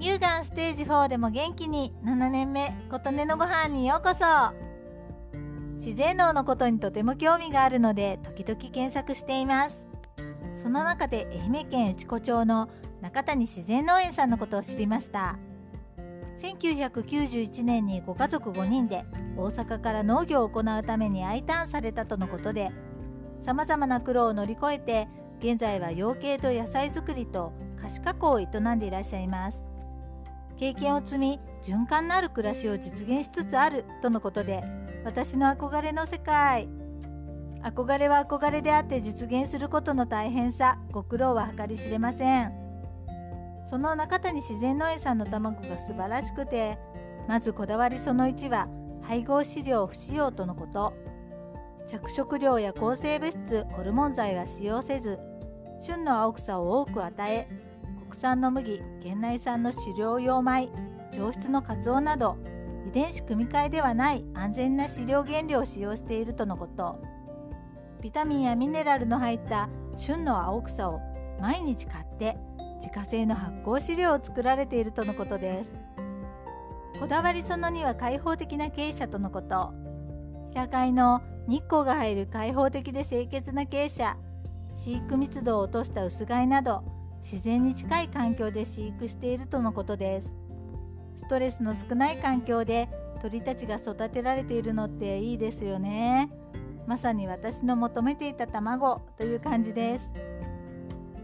乳がんステージ4でも元気に7年目琴音のご飯にようこそ。自然農のことにとても興味があるので時々検索しています。その中で愛媛県内子町の中谷自然農園さんのことを知りました。1991年にご家族5人で大阪から農業を行うために I ターンされたとのことでさまざまな苦労を乗り越えて現在は養鶏と野菜作りと菓子加工を営んでいらっしゃいます。経験を積み循環のある暮らしを実現しつつあるとのことで私の憧れの世界。憧れは憧れであって実現することの大変さご苦労は計り知れません。その中谷自然農園さんの卵が素晴らしくてまずこだわりその1は配合飼料不使用とのこと。着色料や抗生物質ホルモン剤は使用せず旬の青草を多く与え国産の麦県内産の飼料用米上質のカツオなど遺伝子組み換えではない安全な飼料原料を使用しているとのこと。ビタミンやミネラルの入った旬の青草を毎日買って自家製の発酵飼料を作られているとのことです。こだわりその2は開放的な傾斜とのこと。平飼いの日光が入る開放的で清潔な傾斜飼育密度を落とした薄飼いなど自然に近い環境で飼育しているとのことです。ストレスの少ない環境で鳥たちが育てられているのっていいですよね。まさに私の求めていた卵という感じです。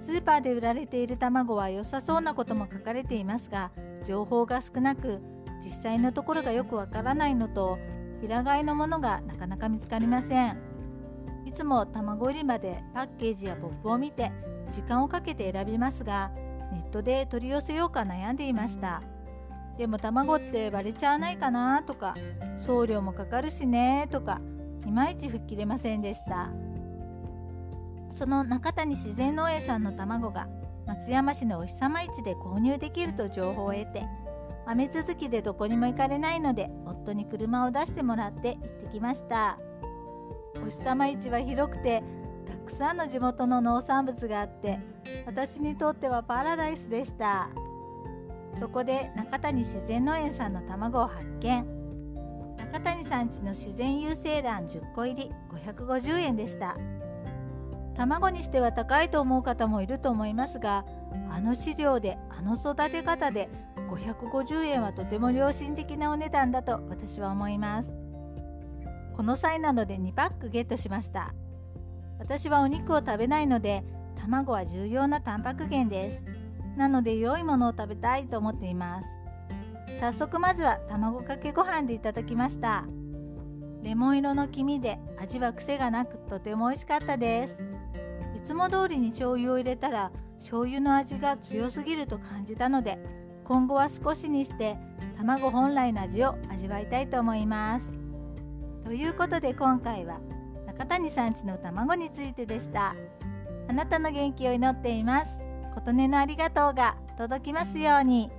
スーパーで売られている卵は良さそうなことも書かれていますが情報が少なく実際のところがよくわからないのと平飼いのものがなかなか見つかりません。つも卵売り場でパッケージやポップを見て時間をかけて選びますがネットで取り寄せようか悩んでいました。でも卵って割れちゃわないかなとか送料もかかるしねとかいまいち吹っ切れませんでした。その中谷自然農園さんの卵が松山市のお日様市で購入できると情報を得て雨続きでどこにも行かれないので夫に車を出してもらって行ってきました。お日様市は広くてたくさんの地元の農産物があって私にとってはパラダイスでした。そこで中谷自然農園さんの卵を発見。中谷さんちの自然有精卵10個入り550円でした。卵にしては高いと思う方もいると思いますがあの飼料であの育て方で550円はとても良心的なお値段だと私は思います。この際なので2パックゲットしました。私はお肉を食べないので卵は重要なタンパク源です。なので良いものを食べたいと思っています。早速まずは卵かけご飯でいただきました。レモン色の黄身で味は癖がなくとても美味しかったです。いつも通りに醤油を入れたら醤油の味が強すぎると感じたので今後は少しにして卵本来の味を味わいたいと思います。ということで今回は中谷さんちの卵についてでしたあなたの元気を祈っています琴音のありがとうが届きますように。